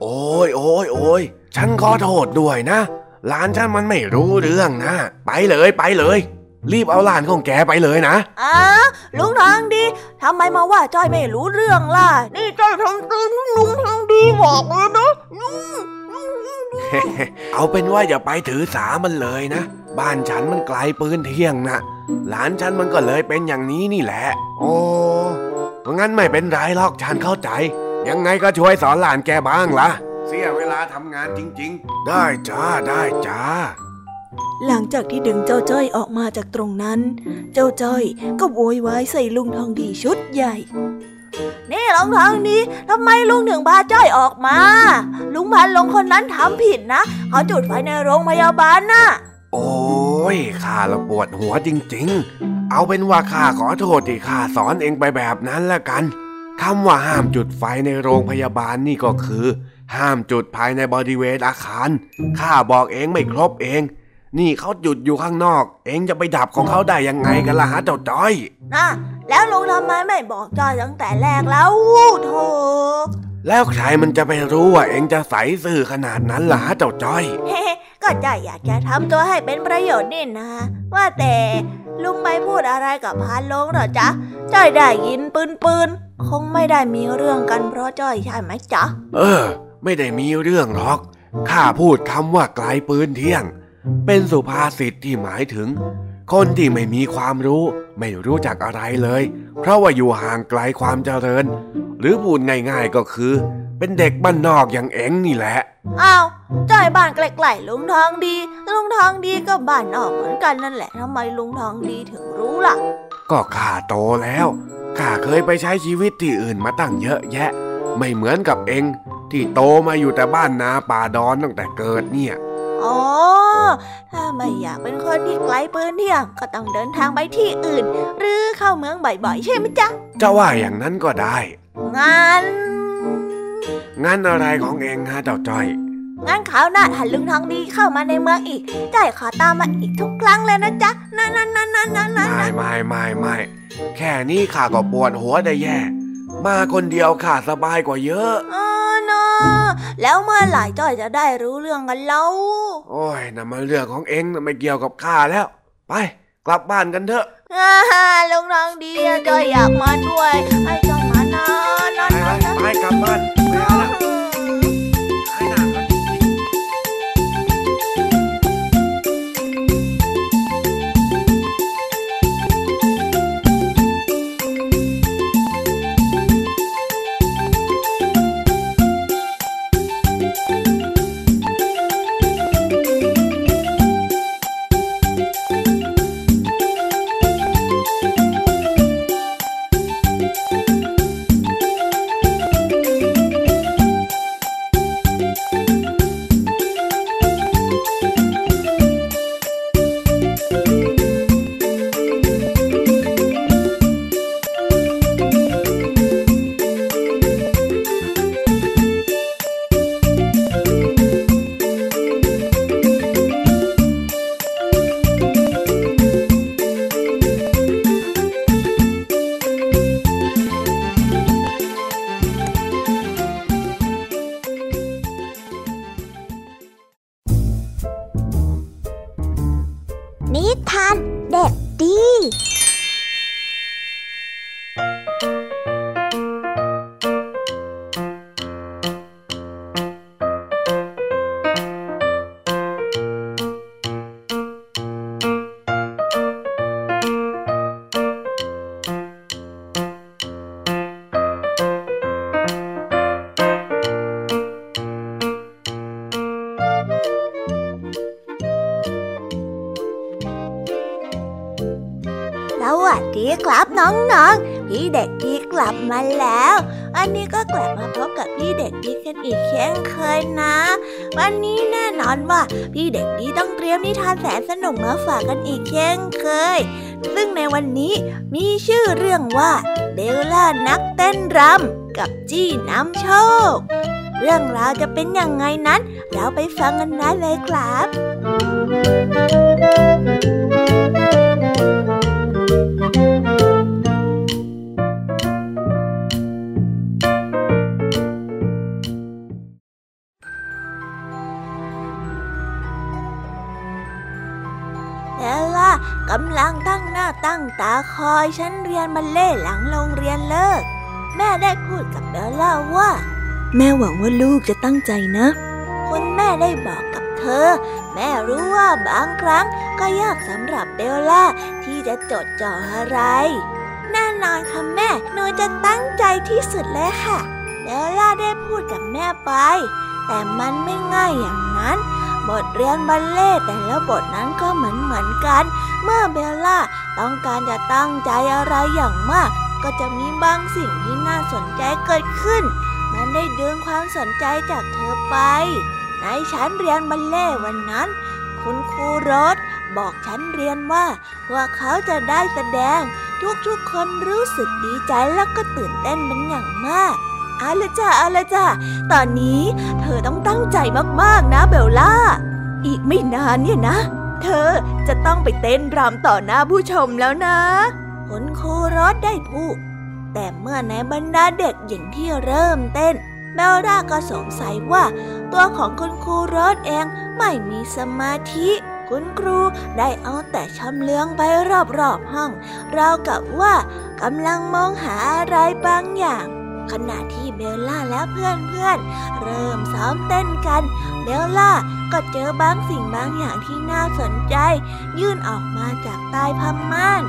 โอ้ยโอ้ยโอ้ยฉันขอโทษด้วยนะ หลานฉันมันไม่รู้เรื่องนะ ไปเลยไปเลย รีบเอาหลานของแกไปเลยนะอ้าลุงทองดีทำไมมาว่าจ้อยไม่รู้เรื่องล่ะ นี่จ้อยทำตึงลุงทองดีบอกเลยนะเอาเป็นว่าอย่าไปถือสามันเลยนะ บ้านฉันมันไกลปืนเที่ยงนะหลานฉันมันก็เลยเป็นอย่างนี้นี่แหละ โอ้งั้นไม่เป็นไรหรอกฉันเข้าใจ ยังไงก็ช่วยสอนหลานแกบ้างละ่ะ เสียเวลาทำงานจริง ๆ ได้จ้าได้จ้า หลังจากที่ดึงเจ้าจ้อยออกมาจากตรงนั้น เจ้าจ้อยก็โวยวายใส่ลุงทองดีชุดใหญ่ นี่ลุงทองดีทำไมลุงถึงพาจ้อยออกมา ลุงพันลงคนนั้นทำผิดนะ เขาจุดไฟในโรงพยาบาลน่ะ โอ้ยข้าละปวดหัวจริง ๆ เอาเป็นว่าข้าขอโทษที่ข้าสอนเองไปแบบนั้นละกันคำว่าห้ามจุดไฟในโรงพยาบาลนี่ก็คือ ห้ามจุดภายในบริเวณอาคาร ข้าบอกเองไม่ครบเอง นี่เขาจุดอยู่ข้างนอก เองจะไปดับของเขาได้ยังไงกันล่ะฮะเจ้าจ้อยนะแล้วลุงทำไมไม่บอกจ้อยตั้งแต่แรกแล้วโธ่แล้วใครมันจะไปรู้ว่าเองจะใสซื่อขนาดนั้นล่ะฮะเจ้าจ้อย เฮ้ก็จ้อยอยากจะทำตัวให้เป็นประโยชน์นี่นะ ว่าแต่ลุงไม่พูดอะไรกับพานลงเหรอจ๊ะจ้อยได้ยินปืนปืนคงไม่ได้มีเรื่องกันเพราะจ้อยใช่ไหมจ๊ะ เออ ไม่ได้มีเรื่องหรอก ข้าพูดคำว่าไกลปืนเที่ยง เป็นสุภาษิตที่หมายถึง คนที่ไม่มีความรู้ ไม่รู้จักอะไรเลย เพราะว่าอยู่ห่างไกลความเจริญ หรือพูดง่ายๆก็คือ เป็นเด็กบ้านนอกอย่างเอ็งนี่แหละอ้าวจ้อยบ้านใกล้ๆลุงทองดี ลุงทองดีก็บ้านนอกเหมือนกันนั่นแหละทำไมลุงทองดีถึงรู้ล่ะ ก็ข้าโตแล้วข้าเคยไปใช้ชีวิตที่อื่นมาตั้งเยอะแยะ ไม่เหมือนกับเอ็ง ที่โตมาอยู่แต่บ้านนาป่าดอนตั้งแต่เกิดเนี่ย อ๋อ ถ้าไม่อยากเป็นคนที่ไกลปืนเที่ยงก็ต้องเดินทางไปที่อื่น หรือเข้าเมืองบ่อยๆ ใช่ไหมจ๊ะ จะว่าอย่างนั้นก็ได้งั้นงั้นอะไรของเองฮะเจ้าจ้อยงั้นคราวหน้าถ้าลุงทองดีเข้ามาในเมืองอีกจ้อยขอตามมาอีกทุกครั้งเลยนะจ๊ะนั่นนั่นนั่นนั่นนั่นไม่ไม่ไม่ไม่แค่นี้ข้าก็ปวดหัวได้แย่ มาคนเดียวข้าสบายกว่าเยอะเออเนาะแล้วเมื่อไหร่จ้อยจะได้รู้เรื่องกันเล่าโอ้ยนั่นมันเรื่องของเองน่ะไม่เกี่ยวกับข้าแล้ว ไป กลับบ้านกันเถอะอ่าลุงทองดีอะจ้อยอยากมาด้วย ให้จ้อยมานะนะไปนะไปนะไปกลับบ้าน เด็กดีกลับมาแล้วอันนี้ก็กลับมาพบกับพี่เด็กดีกันอีกเช่นเคยนะ วันนี้แน่นอนว่าพี่เด็กดีต้องเตรียมนิทานแสนสนุกมาฝากกันอีกเช่นเคย ซึ่งในวันนี้มีชื่อเรื่องว่าเบลล่านักเต้นรำกับจี้น้ำโชค เรื่องราวจะเป็นอยังไงนั้น เราไปฟังกันได้เลยครับเบ คอยฉันเรียนบัลเล่ต์หลังโรงเรียนเลิก แม่ได้พูดกับเบลล่าว่า แม่หวังว่าลูกจะตั้งใจนะ คุณแม่ได้บอกกับเธอ แม่รู้ว่าบางครั้งก็ยากสำหรับเบลล่าที่จะจดจ่ออะไรแน่นอนค่ะแม่หนูจะตั้งใจที่สุดเลยค่ะเบลล่าได้พูดกับแม่ไป แต่มันไม่ง่ายอย่างนั้น บทเรียนบัลเล่ต์แต่ละบทนั้นก็เหมือนเหมือนกัน เมื่อเบลล่าต้องการจะตั้งใจอะไรอย่างมาก ก็จะมีบางสิ่งที่น่าสนใจเกิดขึ้น มันได้ดึงความสนใจจากเธอไป ในชั้นเรียนบัลเล่วันนั้น คุณครูรสบอกชั้นเรียนว่าว่าเขาจะได้แสดง ทุกๆคนรู้สึกดีใจแล้วก็ตื่นเต้นเป็นอย่างมากเอาละจ้ะเอาละจ้ะตอนนี้เธอต้องตั้งใจมากๆนะเบลล่า อีกไม่นานเนี่ยนะ เธอจะต้องไปเต้นรำต่อหน้าผู้ชมแล้วนะคุณครูรสได้พูดแต่เมื่อในบรรดาเด็กหญิงที่เริ่มเต้นเบลล่าก็สงสัยว่า ตัวของคุณครูรสเองไม่มีสมาธิคุณครูได้เอาแต่ชำเลืองไปรอบๆห้อง ราวกับว่ากำลังมองหาอะไรบางอย่าง ขณะที่เบลล่าและเพื่อนๆเริ่มซ้อมเต้นกัน เบลล่าก็เจอบางสิ่งบางอย่างที่น่าสนใจ ยื่นออกมาจากใต้ผ้าม่าน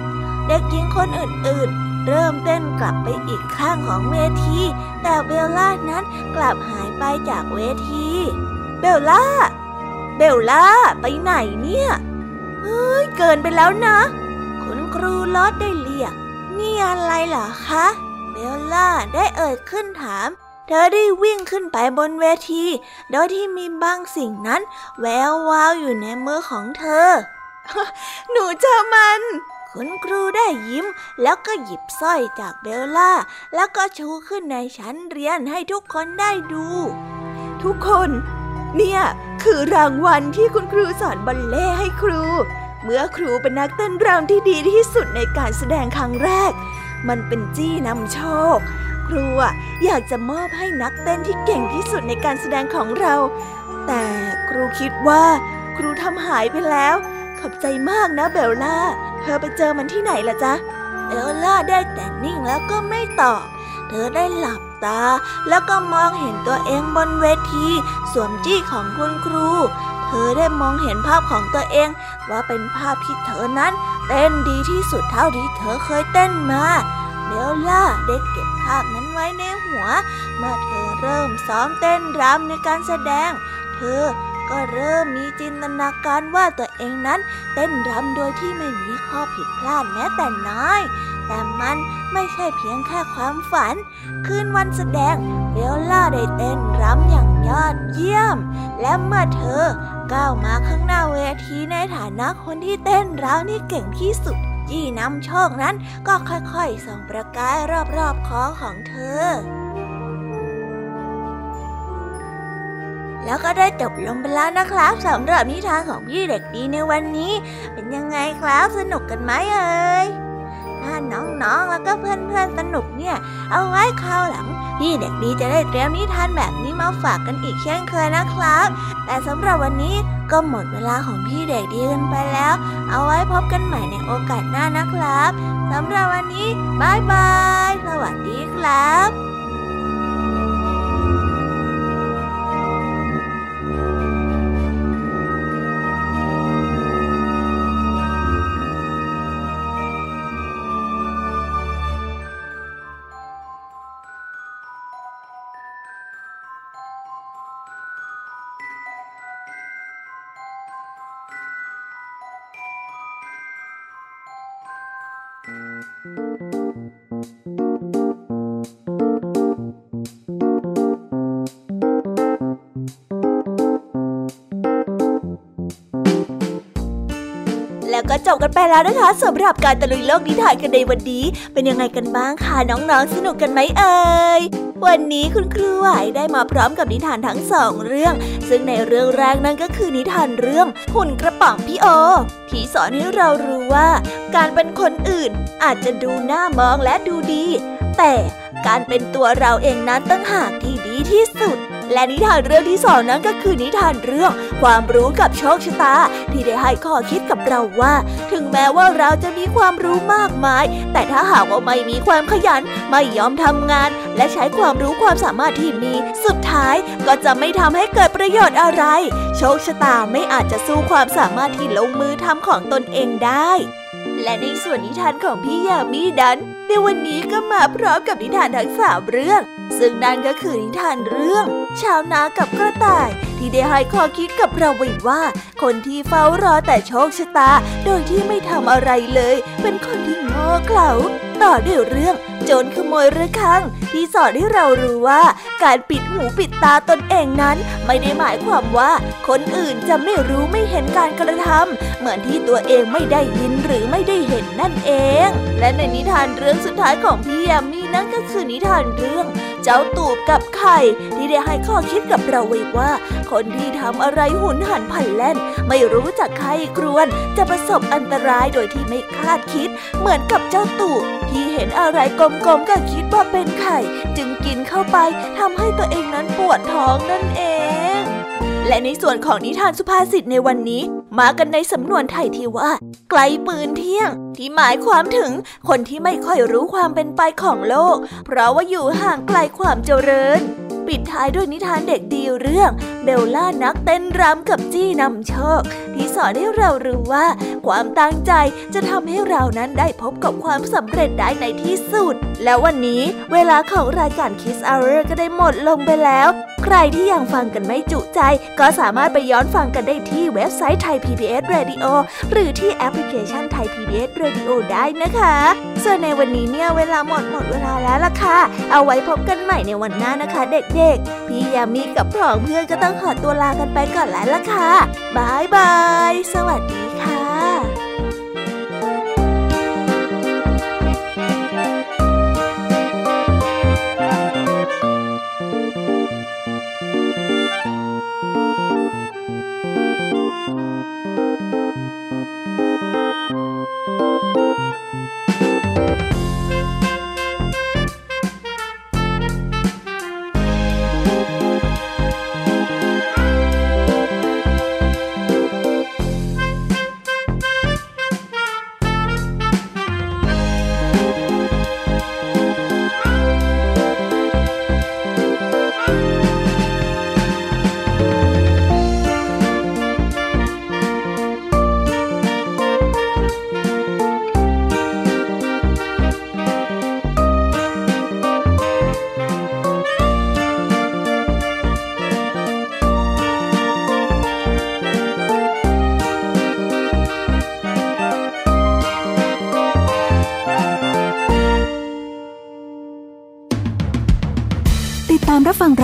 เด็กหญิงคนอื่นๆ เริ่มเต้นกลับไปอีกข้างของเวที แต่เบลล่านั้นกลับหายไปจากเวที เบลล่า เบลล่า ไปไหนเนี่ยเฮ้ยเกินไปแล้วนะ คุณครูลอดได้เรียก นี่อะไรเหรอคะ ลล่าได้เอ่ยขึ้นถาม เธอได้วิ่งขึ้นไปบนเวที โดยที่มีบางสิ่งนั้น แวววาวอยู่ในมือของเธอ หนูเจอมัน คุณครูได้ยิ้ม แล้วก็หยิบสร้อยจากเบลล่า แล้วก็ชูขึ้นในชั้นเรียนให้ทุกคนได้ดู ทุกคน เนี่ยคือรางวัลที่คุณครูสอนบัลเล่ให้ครู เมื่อครูเป็นนักเต้นรำที่ดีที่สุดในการแสดงครั้งแรก มันเป็นจี้นำโชค ครูอยากจะมอบให้นักเต้นที่เก่งที่สุดในการแสดงของเรา แต่ครูคิดว่า ครูทำหายไปแล้ว ขอบใจมากนะเบลล่า เธอไปเจอมันที่ไหนล่ะจ๊ะเบลล่าได้แต่นิ่งแล้วก็ไม่ตอบ เธอได้หลับตา แล้วก็มองเห็นตัวเองบนเวทีสวมจี้ของคุณครู เธอได้มองเห็นภาพของตัวเอง ว่าเป็นภาพที่เธอนั้น เต้นดีที่สุดเท่าที่เธอเคยเต้นมาเบลล่าได้เก็บภาพนั้นไว้ในหัว เมื่อเธอเริ่มซ้อมเต้นรำในการแสดง เธอก็เริ่มมีจินตนาการว่าตัวเองนั้นเต้นรำโดยที่ไม่มีข้อผิดพลาดแม้แต่น้อย แต่มันไม่ใช่เพียงแค่ความฝัน คืนวันแสดงเบลล่าได้เต้นรำอย่างยอดเยี่ยม และเมื่อเธอก้าวมาข้างหน้าเวทีในฐานะคนที่เต้นรำที่เก่งที่สุดจี้นำโชคนั้นก็ค่อยๆ ส่องประกายรอบๆคอของเธอ แล้วก็ได้จบลงไปแล้วนะครับสำหรับนิทานของพี่เด็กดีในวันนี้ เป็นยังไงครับสนุกกันไหมเอ่ย ถ้าน้องๆ แล้วก็เพื่อนๆ สนุกเนี่ย เอาไว้คราวหลัง พี่เด็กดีจะได้เตรียมนิทานแบบนี้มาฝากกันอีกเช่นเคยนะครับ แต่สำหรับวันนี้ก็หมดเวลาของพี่เด็กดีกันไปแล้ว เอาไว้พบกันใหม่ในโอกาสหน้านะครับสำหรับวันนี้บายบาย สวัสดีครับ จบกันไปแล้วนะคะสำหรับการตะลุยโลกนิทานกันในวันนี้ เป็นยังไงกันบ้างคะน้องๆ สนุกกันไหมเอ่ยวันนี้คุณครูไหวได้มาพร้อมกับนิทานทั้งสองเรื่อง ซึ่งในเรื่องแรกนั่นก็คือนิทานเรื่องหุ่นกระป๋องพี่โอ ที่สอนให้เรารู้ว่า การเป็นคนอื่นอาจจะดูน่ามองและดูดี แต่การเป็นตัวเราเองนั้นตั้งหากที่ดีที่สุด และนิทานเรื่องที่สองนั้นก็คือนิทานเรื่องความรู้กับโชคชะตา ที่ได้ให้ข้อคิดกับเราว่า ถึงแม้ว่าเราจะมีความรู้มากมาย แต่ถ้าหากว่าไม่มีความขยัน ไม่ยอมทำงาน และใช้ความรู้ความสามารถที่มี สุดท้ายก็จะไม่ทำให้เกิดประโยชน์อะไร โชคชะตาไม่อาจจะสู้ความสามารถที่ลงมือทำของตนเองได้และในส่วนนิทานของพี่ยามีดัน ในวันนี้ก็มาพร้อมกับนิทานทั้งสามเรื่อง ซึ่งนั่นก็คือนิทานเรื่อง ชาวนากับกระต่าย ที่ได้ให้ข้อคิดกับเราไว้ว่า คนที่เฝ้ารอแต่โชคชะตา โดยที่ไม่ทำอะไรเลย เป็นคนที่โง่เขลาต่อด้วยเรื่องโจรขโมยระฆัง ที่สอนให้เรารู้ว่าการปิดหูปิดตาตนเองนั้น ไม่ได้หมายความว่า คนอื่นจะไม่รู้ไม่เห็นการกระทำเหมือนที่ตัวเองไม่ได้ยินหรือไม่ได้เห็นนั่นเอง และในนิทานเรื่องสุดท้ายของพี่ยามีนั่นก็คือนิทานเรื่องเจ้าตูบกับไข่ที่ได้ให้ข้อคิดกับเราไว้ว่า คนที่ทำอะไรหุนหันผันแล่น ไม่รู้จักใครครวนจะประสบอันตรายโดยที่ไม่คาดคิด เหมือนกับเจ้าตูบที่เห็นอะไรกลมๆก็คิดว่าเป็นไข่ จึงกินเข้าไปทำให้ตัวเองนั้นปวดท้องนั่นเองและในส่วนของนิทานสุภาษิตในวันนี้ มากันในสำนวนไทยที่ว่า ไกลปืนเที่ยง ที่หมายความถึงคนที่ไม่ค่อยรู้ความเป็นไปของโลก เพราะว่าอยู่ห่างไกลความเจริญ ปิดท้ายด้วยนิทานเด็กดีเรื่องเบลล่านักเต้นรำกับจี้นำโชค ที่สอนให้เรารู้ว่า ความตั้งใจจะทำให้เรานั้นได้พบกับความสำเร็จได้ในที่สุด แล้ววันนี้เวลาของรายการ Kiss Hour ก็ได้หมดลงไปแล้ว ใครที่ยังฟังกันไม่จุใจ ก็สามารถไปย้อนฟังกันได้ที่เว็บไซต์ไทย PBS Radio หรือที่แอปพลิเคชันไทย PBS Radio ได้นะคะ ส่วนในวันนี้เนี่ยเวลาหมดหมดเวลาแล้วล่ะค่ะ เอาไว้พบกันใหม่ในวันหน้านะคะ เด็กๆ พี่ยามีกับผองเพื่อนก็ต้องขอตัวลากันไปก่อนแล้วล่ะค่ะ bye bye สวัสดี